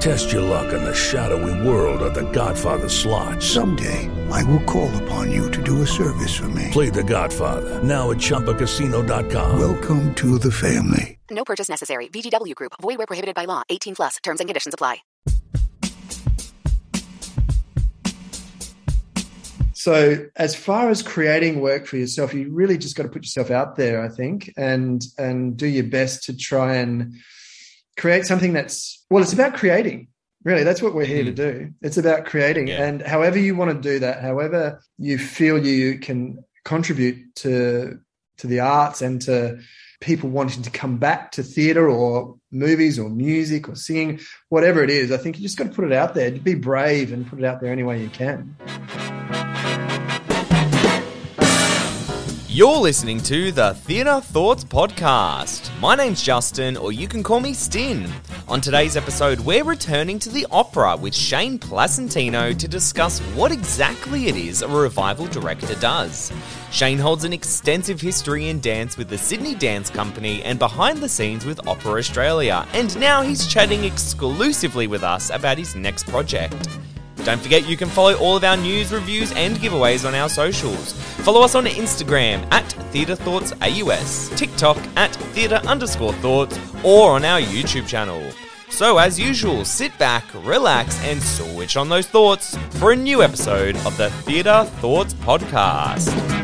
Test your luck in the shadowy world of The Godfather slot. Someday, I will call upon you to do a service for me. Play The Godfather now at ChumbaCasino.com. Welcome to the family. No purchase necessary. VGW Group. Void where prohibited by law. 18 plus. Terms and conditions apply. So, as far as creating work for yourself, you really just got to put yourself out there, I think, and and do your best to try and create something that's well. It's about creating. Really, that's what we're here to mm. do. It's about creating, Yeah. and however you want to do that, however you feel you can contribute to to the arts and to people wanting to come back to theatre or movies or music or singing, whatever it is. I think you just got to put it out there. Be brave and put it out there any way you can. You're listening to the Theatre Thoughts Podcast. My name's Justin, or you can call me Stin. On today's episode, we're returning to the opera with Shane Placentino to discuss what exactly it is a revival director does. Shane holds an extensive history in dance with the Sydney Dance Company and behind the scenes with Opera Australia, and now he's chatting exclusively with us about his next project. Don't forget you can follow all of our news, reviews, and giveaways on our socials. Follow us on Instagram at Theatre Thoughts AUS, TikTok at Theatre underscore Thoughts, or on our YouTube channel. So, as usual, sit back, relax, and switch on those thoughts for a new episode of the Theatre Thoughts Podcast.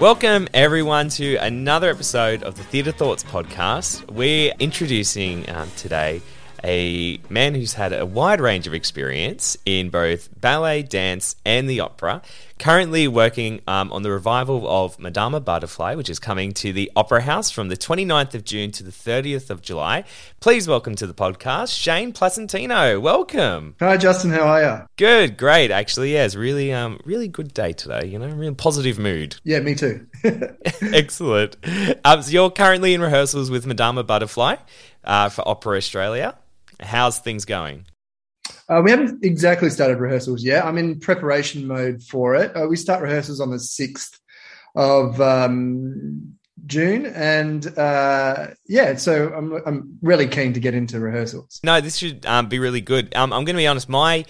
Welcome, everyone, to another episode of the Theatre Thoughts podcast. We're introducing um, today a man who's had a wide range of experience in both ballet, dance, and the opera. Currently working um, on the revival of Madama Butterfly, which is coming to the Opera House from the 29th of June to the 30th of July. Please welcome to the podcast, Shane Placentino. Welcome. Hi, Justin. How are you? Good, great. Actually, yeah, it's really, um, really good day today. You know, real positive mood. Yeah, me too. Excellent. Um, so you're currently in rehearsals with Madama Butterfly uh, for Opera Australia. How's things going? Uh, we haven't exactly started rehearsals yet. I'm in preparation mode for it. Uh, we start rehearsals on the 6th of um, June. And uh, yeah, so I'm, I'm really keen to get into rehearsals. No, this should um, be really good. Um, I'm going to be honest, my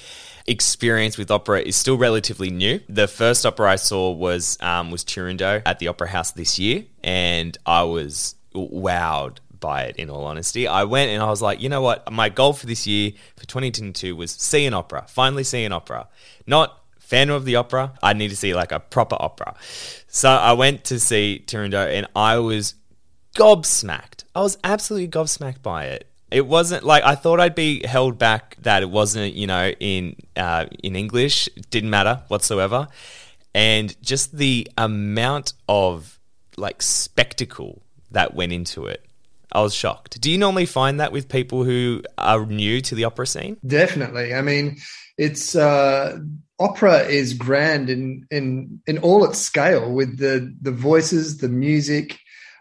experience with opera is still relatively new. The first opera I saw was um, was Turandot at the Opera House this year, and I was wowed by it. In all honesty, I went and I was like, you know what? My goal for this year for 2022 was see an opera. Finally, see an opera. Not fan of the opera. I need to see like a proper opera. So I went to see Turandot, and I was gobsmacked. I was absolutely gobsmacked by it. It wasn't like I thought I'd be held back that it wasn't, you know, in uh, in English. It didn't matter whatsoever, and just the amount of like spectacle that went into it. I was shocked. Do you normally find that with people who are new to the opera scene? Definitely. I mean, it's uh, opera is grand in in in all its scale with the the voices, the music,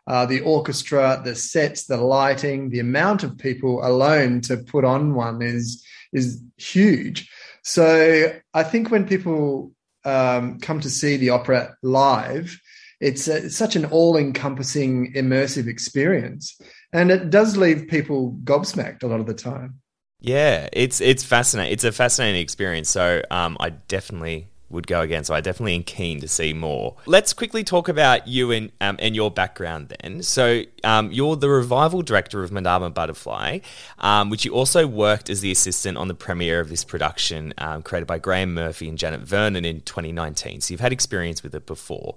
uh, the orchestra, the sets, the lighting. The amount of people alone to put on one is is huge. So I think when people um, come to see the opera live, it's, a, it's such an all-encompassing, immersive experience, and it does leave people gobsmacked a lot of the time. Yeah, it's it's fascinating. It's a fascinating experience. So um, I definitely would go again. So I definitely am keen to see more. Let's quickly talk about you and um, and your background then. So um, you're the revival director of Madama Butterfly, um, which you also worked as the assistant on the premiere of this production um, created by Graeme Murphy and Janet Vernon in 2019. So you've had experience with it before,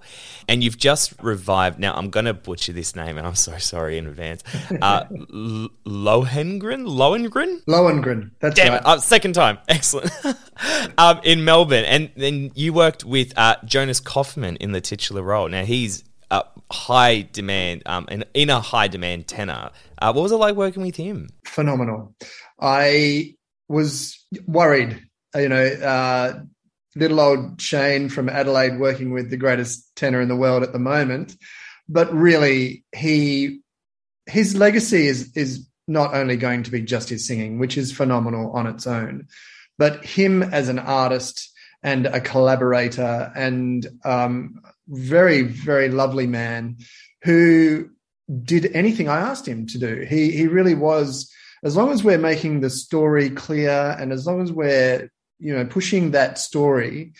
and you've just revived. Now I'm going to butcher this name, and I'm so sorry in advance. Uh, L- Lohengrin, Lohengrin, Lohengrin. That's Damn right. it! Uh, second time, excellent. um, in Melbourne, and then you worked with uh, Jonas Kaufmann in the titular role. Now he's a high demand, um, in, in a high demand tenor. Uh, what was it like working with him? phenomenal. I was worried, you know, uh, little old Shane from Adelaide working with the greatest tenor in the world at the moment, but really he his legacy is is not only going to be just his singing, which is phenomenal on its own, but him as an artist and a collaborator and um, very very lovely man who did anything I asked him to do. He he really was. As long as we're making the story clear, and as long as we're you know pushing that story,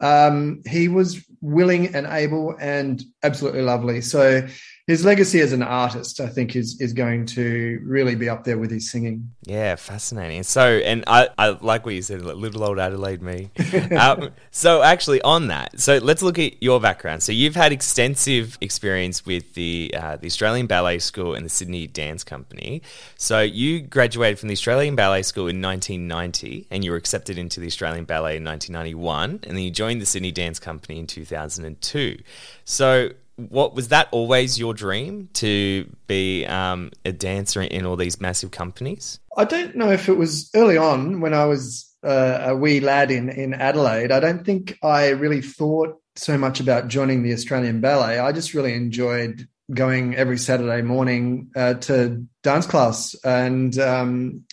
um, he was willing and able and absolutely lovely. So his legacy as an artist, I think, is is going to really be up there with his singing. Yeah, fascinating. So, and I, I like what you said, little old Adelaide me. um, so, actually, on that, so let's look at your background. So, you've had extensive experience with the uh, the Australian Ballet School and the Sydney Dance Company. So, you graduated from the Australian Ballet School in 1990, and you were accepted into the Australian Ballet in 1991, and then you joined the Sydney Dance Company in 2002. So, what was that always your dream to be um, a dancer in all these massive companies? I don't know if it was early on when I was uh, a wee lad in in Adelaide. I don't think I really thought so much about joining the Australian Ballet. I just really enjoyed going every Saturday morning uh, to dance class and um,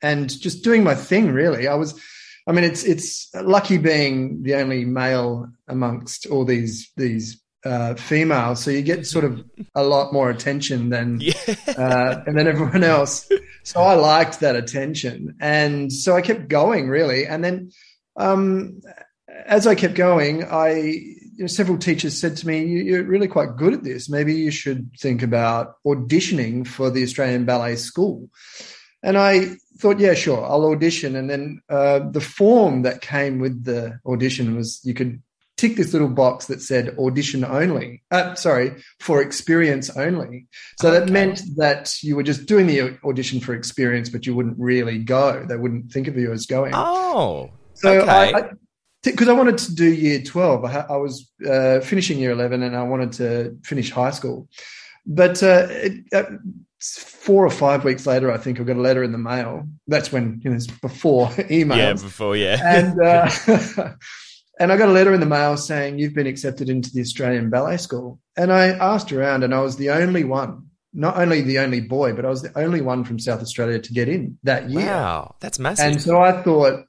and just doing my thing. Really, I was. I mean, it's it's lucky being the only male amongst all these these uh, females, so you get sort of a lot more attention than Yeah. uh, and then everyone else. So I liked that attention, and so I kept going really. And then, um, as I kept going, I you know, several teachers said to me, you, "You're really quite good at this. Maybe you should think about auditioning for the Australian Ballet School." And I thought, yeah, sure, I'll audition. And then uh, the form that came with the audition was you could tick this little box that said audition only. Uh, sorry, for experience only. So that meant that you were just doing the audition for experience, but you wouldn't really go. They wouldn't think of you as going. Oh, so okay. I, because I, wanted to do year 12, I, I was uh, finishing year 11 and I wanted to finish high school. But uh, it, uh, four or five weeks later, I think I got a letter in the mail. That's when, you know, it's before emails yeah, before, yeah. and uh, and I got a letter in the mail saying you've been accepted into the Australian Ballet School. And I asked around, and I was the only one, not only the only boy, but I was the only one from South Australia to get in that year. wow, that's massive. And so I thought,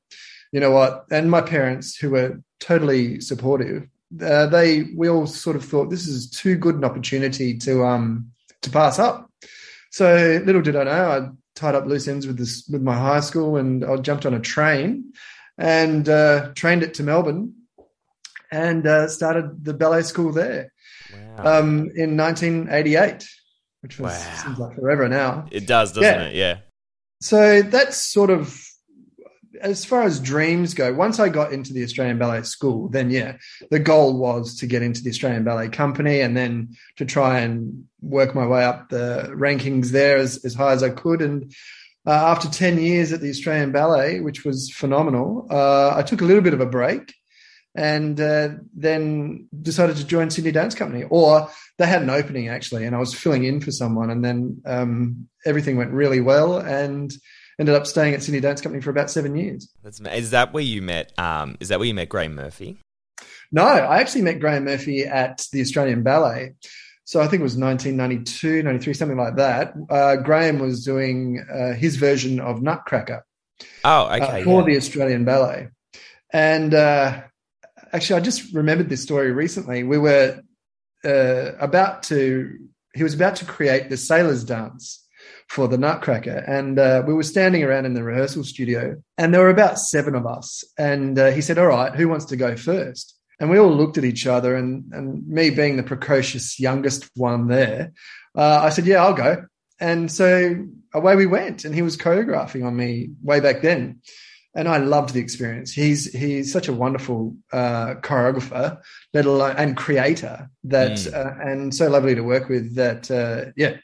you know what? And my parents, who were totally supportive, uh, they we all sort of thought this is too good an opportunity to um to pass up. So little did I know, I tied up loose ends with this with my high school, and I jumped on a train and uh, trained it to Melbourne, and uh, started the ballet school there wow. um, in 1988, which was Wow. seems like forever now it does, doesn't yeah. it? Yeah. so that's sort of as far as dreams go once i got into the australian ballet school then yeah the goal was to get into the australian ballet company and then to try and work my way up the rankings there as, as high as i could and uh, after 10 years at the australian ballet which was phenomenal uh, i took a little bit of a break and uh, then decided to join Sydney Dance Company. Or they had an opening actually, and I was filling in for someone, and then um, everything went really well, and ended up staying at Sydney Dance Company for about seven years. That's, is that where you met? Um, is that where you met Graeme Murphy? No, I actually met Graeme Murphy at the Australian Ballet. So I think it was 1992, 93, something like that. Uh, Graeme was doing uh, his version of Nutcracker. Oh, uh, for yeah. the Australian Ballet. And uh, actually, I just remembered this story recently. We were uh, about to, he was about to create the Sailor's Dance for the Nutcracker, and uh, we were standing around in the rehearsal studio, and there were about seven of us. And uh, he said, "All right, who wants to go first? And we all looked at each other, and and me being the precocious youngest one there, uh, I said, "Yeah, I'll go." And so away we went, and he was choreographing on me way back then and I loved the experience. He's he's such a wonderful uh, choreographer, let alone and creator that, mm. uh, and so lovely to work with. That uh, yeah,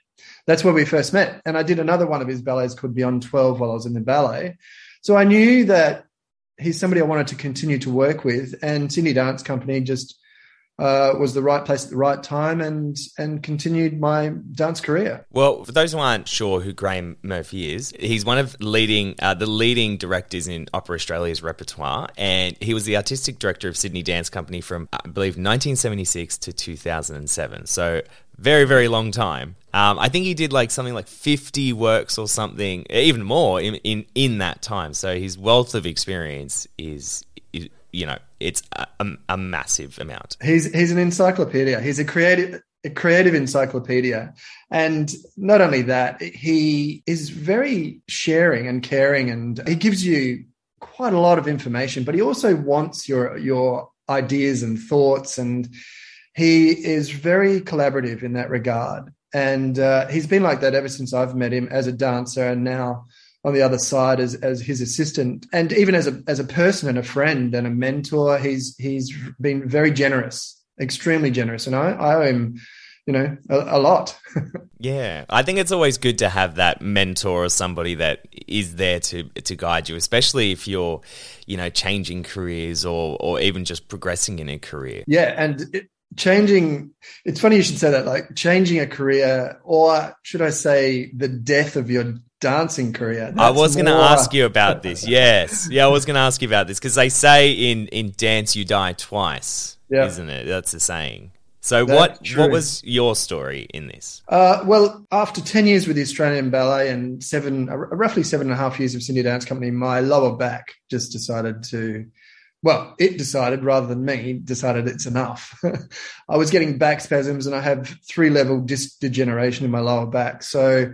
that's where we first met. And I did another one of his ballets called Beyond Twelve while I was in the ballet, so I knew that he's somebody I wanted to continue to work with. And Sydney Dance Company just uh, was the right place at the right time and and continued my dance career. Well, for those who aren't sure who Graeme Murphy is, he's one of leading uh, the leading directors in Opera Australia's repertoire, and he was the artistic director of Sydney Dance Company from I believe 1976 to 2007. So very very long time. Um, I think he did like something like 50 works or something, even more in in, in that time. So his wealth of experience is you know, it's a, a, a, massive amount. He's he's an encyclopedia. He's a creative a creative encyclopedia, and not only that, he is very sharing and caring, and he gives you quite a lot of information. But he also wants your your ideas and thoughts, and he is very collaborative in that regard. And uh, he's been like that ever since I've met him as a dancer, and now on the other side as as his assistant and even as a as a person and a friend and a mentor. He's he's been very generous extremely generous. And i i owe him you know a, a lot. Yeah. I think it's always good to have that mentor or somebody that is there to to guide you especially if you're you know changing careers or or even just progressing in a career. Yeah. And it, changing it's funny you should say that like changing a career or should i say the death of your dancing career. I was going to ask you about this. Yes, yeah, I was going to ask you about this because they say in in dance you die twice, yeah. isn't it? That's the saying. So That's what true. what was your story in this? Uh, well, after ten years with the Australian Ballet and seven, uh, roughly seven and a half years of Sydney Dance Company, my lower back just decided to. Well, it decided rather than me decided it's enough. I was getting back spasms and I have three level disc degeneration in my lower back. So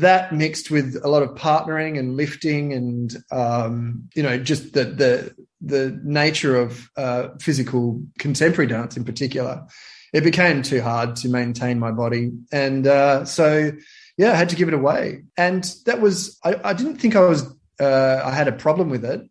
that mixed with a lot of partnering and lifting and um, you know just the the the nature of uh, physical contemporary dance in particular it became too hard to maintain my body. And uh, so yeah i had to give it away. And that was i, I didn't think i was uh, i had a problem with it.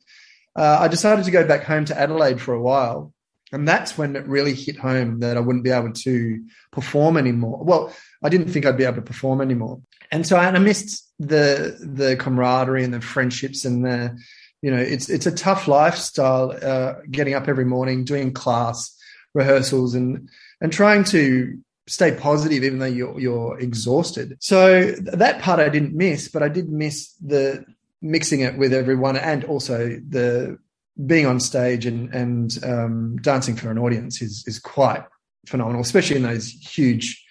Uh, i decided to go back home to adelaide for a while. And that's when it really hit home that i wouldn't be able to perform anymore. Well i didn't think i'd be able to perform anymore and so I missed the the camaraderie and the friendships and the you know it's it's a tough lifestyle uh, getting up every morning doing class rehearsals and and trying to stay positive even though you're you're exhausted. So that part I didn't miss but I did miss the mixing it with everyone and also the being on stage and and um, dancing for an audience is is quite phenomenal especially in those huge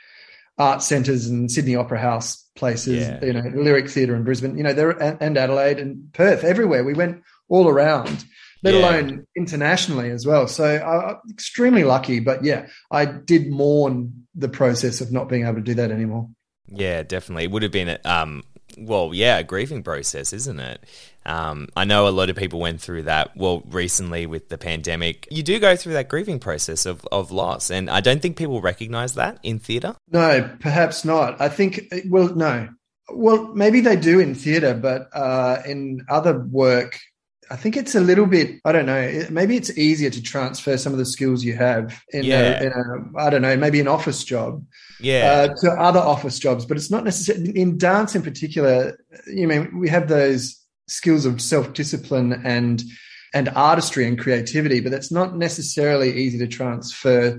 art centres and Sydney Opera House places, yeah. you know, Lyric Theatre in Brisbane, you know, there and Adelaide and Perth, everywhere. We went all around, let yeah. alone internationally as well. So I'm extremely lucky, but yeah, I did mourn the process of not being able to do that anymore. Yeah, definitely. It would have been um, well, yeah, a grieving process, isn't it? Um, I know a lot of people went through that. Well, recently with the pandemic, you do go through that grieving process of, of loss, and I don't think people recognize that in theatre. No, perhaps not. I think, well, no. Well, maybe they do in theatre, but uh, in other work, I think it's a little bit. I don't know. Maybe it's easier to transfer some of the skills you have in, yeah. a, in a. I don't know. Maybe an office job. Yeah. Uh, to other office jobs, but it's not necessarily in dance in particular. You mean we have those skills of self discipline and and artistry and creativity, but that's not necessarily easy to transfer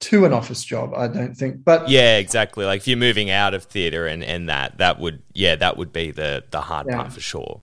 to an office job, I don't think. But yeah, exactly. Like if you're moving out of theatre and, and that, that would yeah, that would be the the hard yeah. part for sure.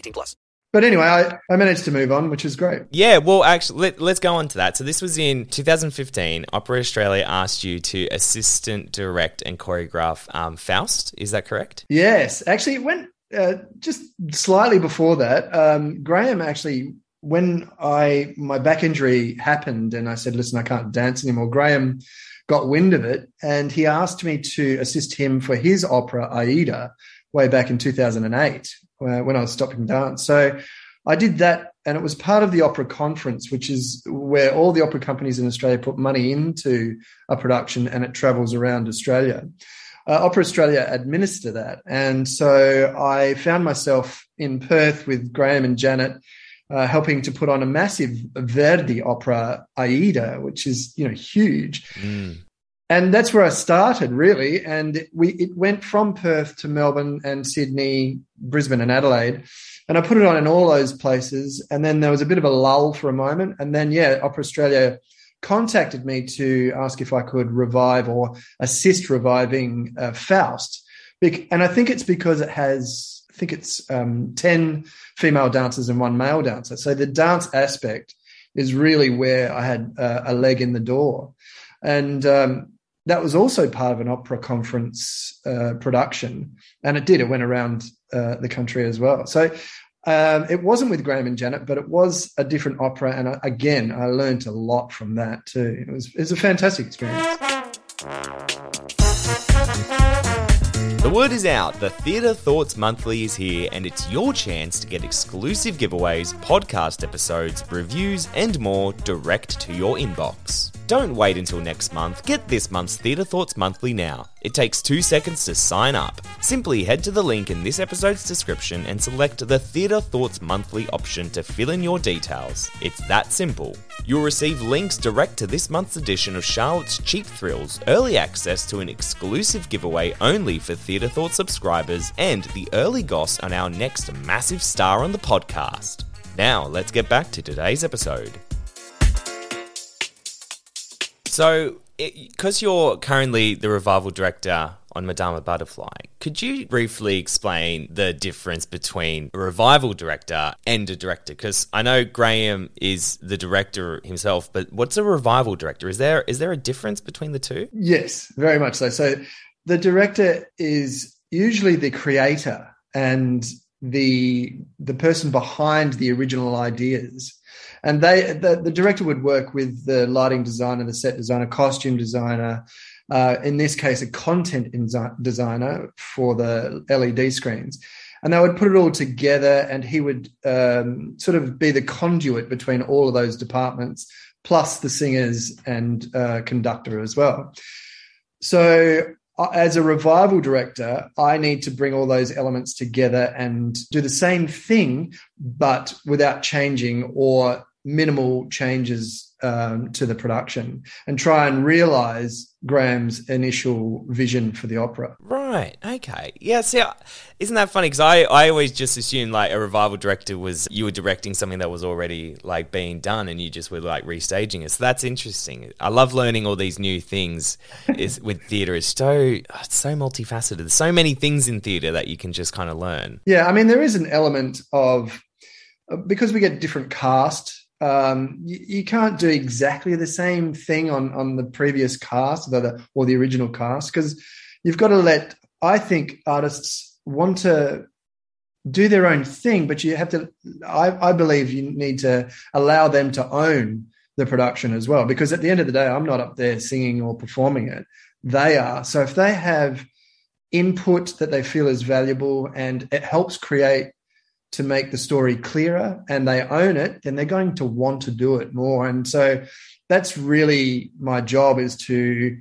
18 plus. But anyway, I, I managed to move on, which is great. Yeah, well, actually, let, us go on to that. So this was in 2015. Opera Australia asked you to assistant direct and choreograph um, Faust. Is that correct? Yes. Actually, it went uh, just slightly before that. Um, Graeme actually when I my back injury happened and I said, listen, I can't dance anymore, Graeme got wind of it and he asked me to assist him for his opera Aida way back in 2008 when I was stopping dance. So I did that and it was part of the opera conference, which is where all the opera companies in Australia put money into a production and it travels around Australia. Uh, opera Australia administer that. And so I found myself in Perth with Graeme and Janet uh, helping to put on a massive Verdi opera, Aida, which is you know huge. Mm. And that's where I started really, and we it went from Perth to Melbourne and Sydney, Brisbane and Adelaide, and I put it on in all those places. And then there was a bit of a lull for a moment, and then yeah, Opera Australia contacted me to ask if I could revive or assist reviving uh, Faust. And I think it's because it has I think it's um, 10 female dancers and one male dancer. So the dance aspect is really where I had uh, a leg in the door. And um, that was also part of an opera conference uh, production. And it did, it went around uh, the country as well. So um, it wasn't with Graeme and Janet, but it was a different opera. And I, again, I learned a lot from that too. It was, it was a fantastic experience. The word is out. The Theatre Thoughts Monthly is here, and it's your chance to get exclusive giveaways, podcast episodes, reviews, and more direct to your inbox. Don't wait until next month. Get this month's Theatre Thoughts Monthly now. It takes two seconds to sign up. Simply head to the link in this episode's description and select the Theatre Thoughts Monthly option to fill in your details. It's that simple. You'll receive links direct to this month's edition of Charlotte's Cheap Thrills, early access to an exclusive giveaway only for Theatre Thoughts subscribers, and the early goss on our next massive star on the podcast. Now, let's get back to today's episode. So, because you're currently the revival director on Madama Butterfly, could you briefly explain the difference between a revival director and a director? Because I know Graeme is the director himself, but what's a revival director? Is there is there a difference between the two? Yes, very much so. So, the director is usually the creator and the the person behind the original ideas and they the, the director would work with the lighting designer, the set designer, costume designer, uh, in this case, a content designer for the LED screens. And they would put it all together, and he would um, sort of be the conduit between all of those departments, plus the singers and uh, conductor as well. So, Uh, as a revival director, I need to bring all those elements together and do the same thing, but without changing or minimal changes um, to the production and try and realize Graeme's initial vision for the opera. Right. Okay. Yeah. See, isn't that funny? Because I, I always just assumed like a revival director was you were directing something that was already like being done and you just were like restaging it. So that's interesting. I love learning all these new things. is with theatre is so it's so multifaceted. There's so many things in theatre that you can just kind of learn. Yeah. I mean, there is an element of because we get different cast um, you, you, can't do exactly the same thing on on the previous cast or the, or the original cast because you've got to let I think artists want to do their own thing, but you have to. I, I believe you need to allow them to own the production as well because at the end of the day, I'm not up there singing or performing it. They are. So if they have input that they feel is valuable and it helps create to make the story clearer and they own it, then they're going to want to do it more. And so that's really my job is to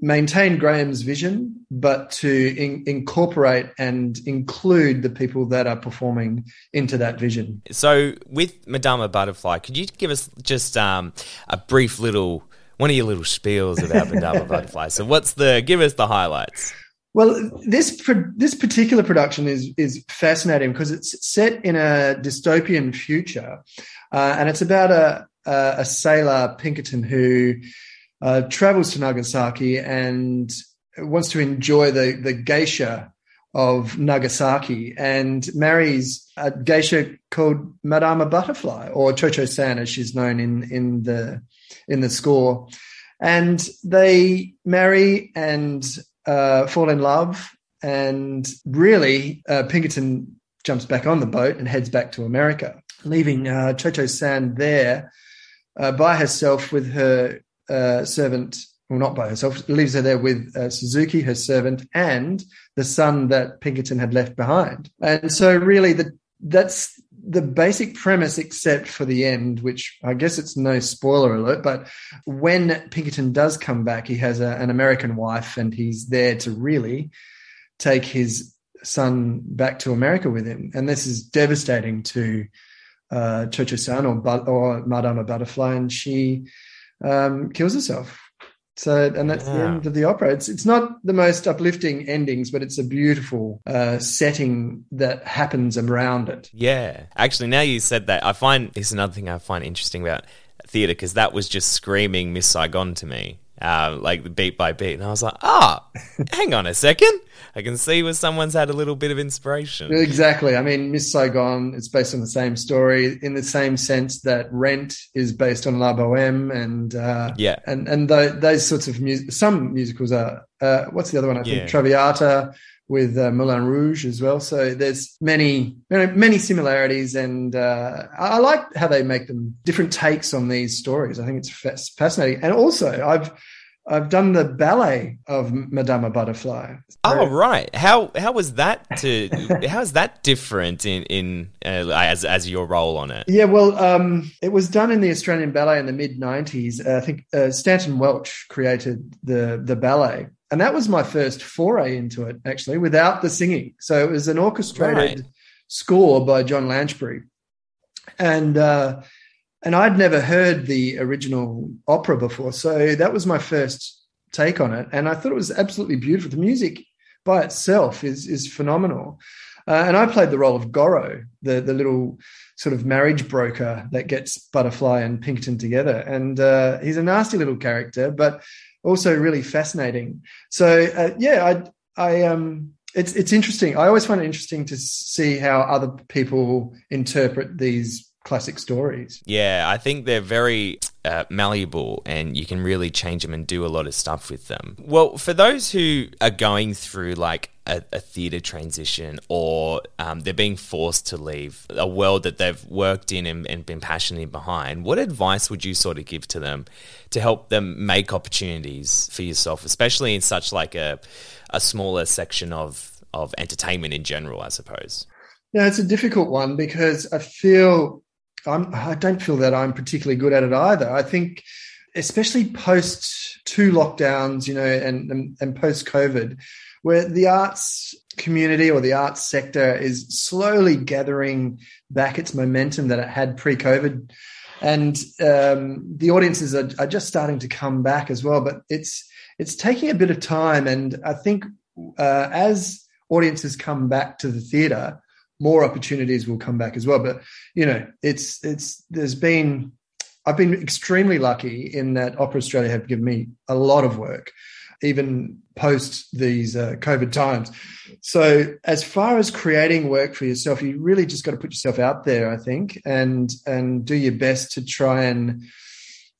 maintain Graeme's vision, but to in, incorporate and include the people that are performing into that vision. So, with Madama Butterfly, could you give us just um, a brief little one of your little spiels about Madama Butterfly? So, what's the give us the highlights? Well, this this particular production is is fascinating because it's set in a dystopian future, uh, and it's about a a, a sailor Pinkerton who uh, travels to Nagasaki and wants to enjoy the the geisha of Nagasaki and marries a geisha called Madama Butterfly or Cio-Cio San as she's known in in the in the score. And they marry and uh, fall in love. And really, uh, Pinkerton jumps back on the boat and heads back to America, leaving uh, Cio-Cio San there uh, by herself with her uh, servant. Well, not by herself, leaves her there with uh, Suzuki, her servant, and the son that Pinkerton had left behind. And so, really, the, that's the basic premise, except for the end, which I guess it's no spoiler alert, but when Pinkerton does come back, he has a, an American wife and he's there to really take his son back to America with him. And this is devastating to uh, Cio-Cio San or, or Madama Butterfly, and she um, kills herself so, and that's yeah. the end of the opera. It's it's not the most uplifting endings, but it's a beautiful uh, setting that happens around it. Yeah, actually, now you said that, I find this is another thing I find interesting about theatre because that was just screaming Miss Saigon to me uh, like beat by beat. And I was like, ah, oh, hang on a second. I can see where someone's had a little bit of inspiration. Exactly. I mean, Miss Saigon, it's based on the same story in the same sense that Rent is based on La Boheme and, uh, yeah. And, and those sorts of music, some musicals are, uh, what's the other one? I think yeah. Traviata with uh, Moulin Rouge as well. So there's many, many similarities, and uh, I like how they make them different takes on these stories. I think it's fascinating, and also I've I've done the ballet of Madama Butterfly. Oh right, how how was that to how is that different in in uh, as as your role on it? Yeah, well, um, it was done in the Australian Ballet in the mid '90s. Uh, I think uh, Stanton Welch created the the ballet, and that was my first foray into it actually, without the singing. So it was an orchestrated right. score by John Lanchbery and uh, and I'd never heard the original opera before, so that was my first take on it, and I thought it was absolutely beautiful. The music by itself is is phenomenal, uh, and I played the role of Goro, the the little sort of marriage broker that gets Butterfly and Pinkerton together, and uh, he's a nasty little character, but also really fascinating. So uh, yeah, I I um it's it's interesting. I always find it interesting to see how other people interpret these classic stories. Yeah, I think they're very uh, malleable and you can really change them and do a lot of stuff with them. Well, for those who are going through like a, a theatre transition or um, they're being forced to leave a world that they've worked in and, and been passionate behind, what advice would you sort of give to them to help them make opportunities for yourself, especially in such like a, a smaller section of, of entertainment in general, I suppose? Yeah, it's a difficult one because I feel I'm, I don't feel that I'm particularly good at it either. I think, especially post two lockdowns, you know, and, and, and post COVID, where the arts community or the arts sector is slowly gathering back its momentum that it had pre COVID. And um, the audiences are, are just starting to come back as well, but it's it's taking a bit of time. And I think uh, as audiences come back to the theatre, more opportunities will come back as well. But you know, it's it's there's been I've been extremely lucky in that Opera Australia have given me a lot of work, even post these uh, COVID times. So as far as creating work for yourself, you really just got to put yourself out there, I think, and and do your best to try and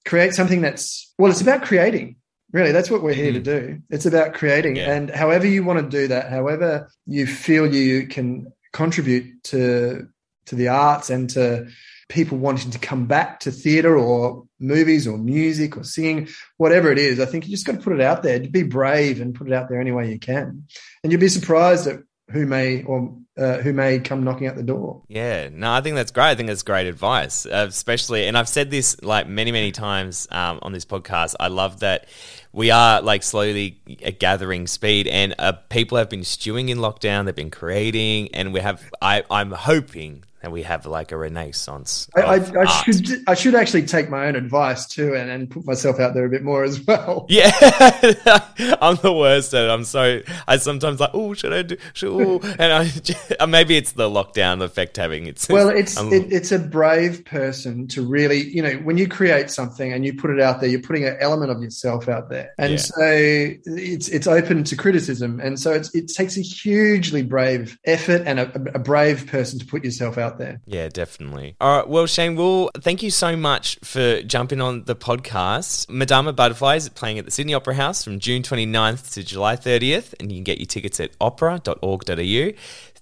create something that's well, it's about creating. Really, that's what we're here mm-hmm. to do. It's about creating, yeah. and however you want to do that, however you feel you can contribute to to the arts and to people wanting to come back to theatre or movies or music or singing, whatever it is. I think you just got to put it out there. Be brave and put it out there any way you can, and you'll be surprised at who may or uh, who may come knocking at the door. Yeah, no, I think that's great. I think that's great advice, uh, especially, and I've said this like many, many times um, on this podcast. I love that we are like slowly uh, gathering speed, and uh, people have been stewing in lockdown. They've been creating, and we have. I, I'm hoping and we have like a renaissance. I, I, I should I should actually take my own advice too and, and put myself out there a bit more as well. Yeah, I'm the worst at it. I'm so I sometimes like oh should I do should ooh, and I maybe it's the lockdown effect having it's well it's it, it's a brave person to really you know when you create something and you put it out there you're putting an element of yourself out there and yeah. so it's it's open to criticism and so it's, it takes a hugely brave effort and a, a brave person to put yourself out out there. Yeah, definitely. All right. Well, Shane, well, thank you so much for jumping on the podcast. Madama Butterfly is playing at the Sydney Opera House from June 29th to July 30th, and you can get your tickets at opera.org.au.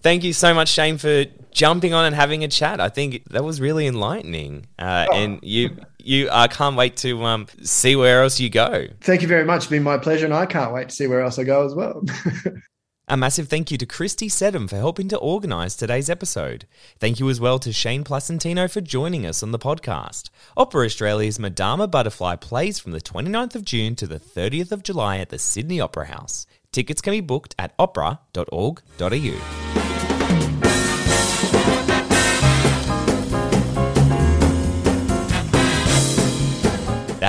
Thank you so much, Shane, for jumping on and having a chat. I think that was really enlightening, uh, oh. and you you I can't wait to um, see where else you go. Thank you very much. It's been my pleasure, and I can't wait to see where else I go as well. A massive thank you to Christy Sedham for helping to organise today's episode. Thank you as well to Shane Placentino for joining us on the podcast. Opera Australia's Madama Butterfly plays from the 29th of June to the 30th of July at the Sydney Opera House. Tickets can be booked at opera.org.au.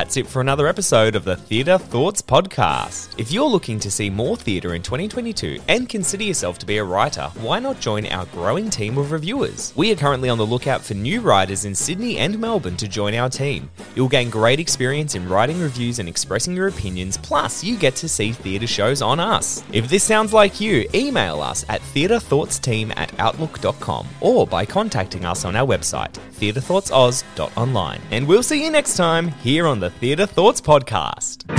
That's it for another episode of the Theatre Thoughts Podcast. If you're looking to see more theatre in 2022 and consider yourself to be a writer, why not join our growing team of reviewers? We are currently on the lookout for new writers in Sydney and Melbourne to join our team. You'll gain great experience in writing reviews and expressing your opinions, plus, you get to see theatre shows on us. If this sounds like you, email us at theatrethoughtsteam at outlook.com or by contacting us on our website, theatrethoughtsoz.online. And we'll see you next time here on the Theatre Thoughts Podcast.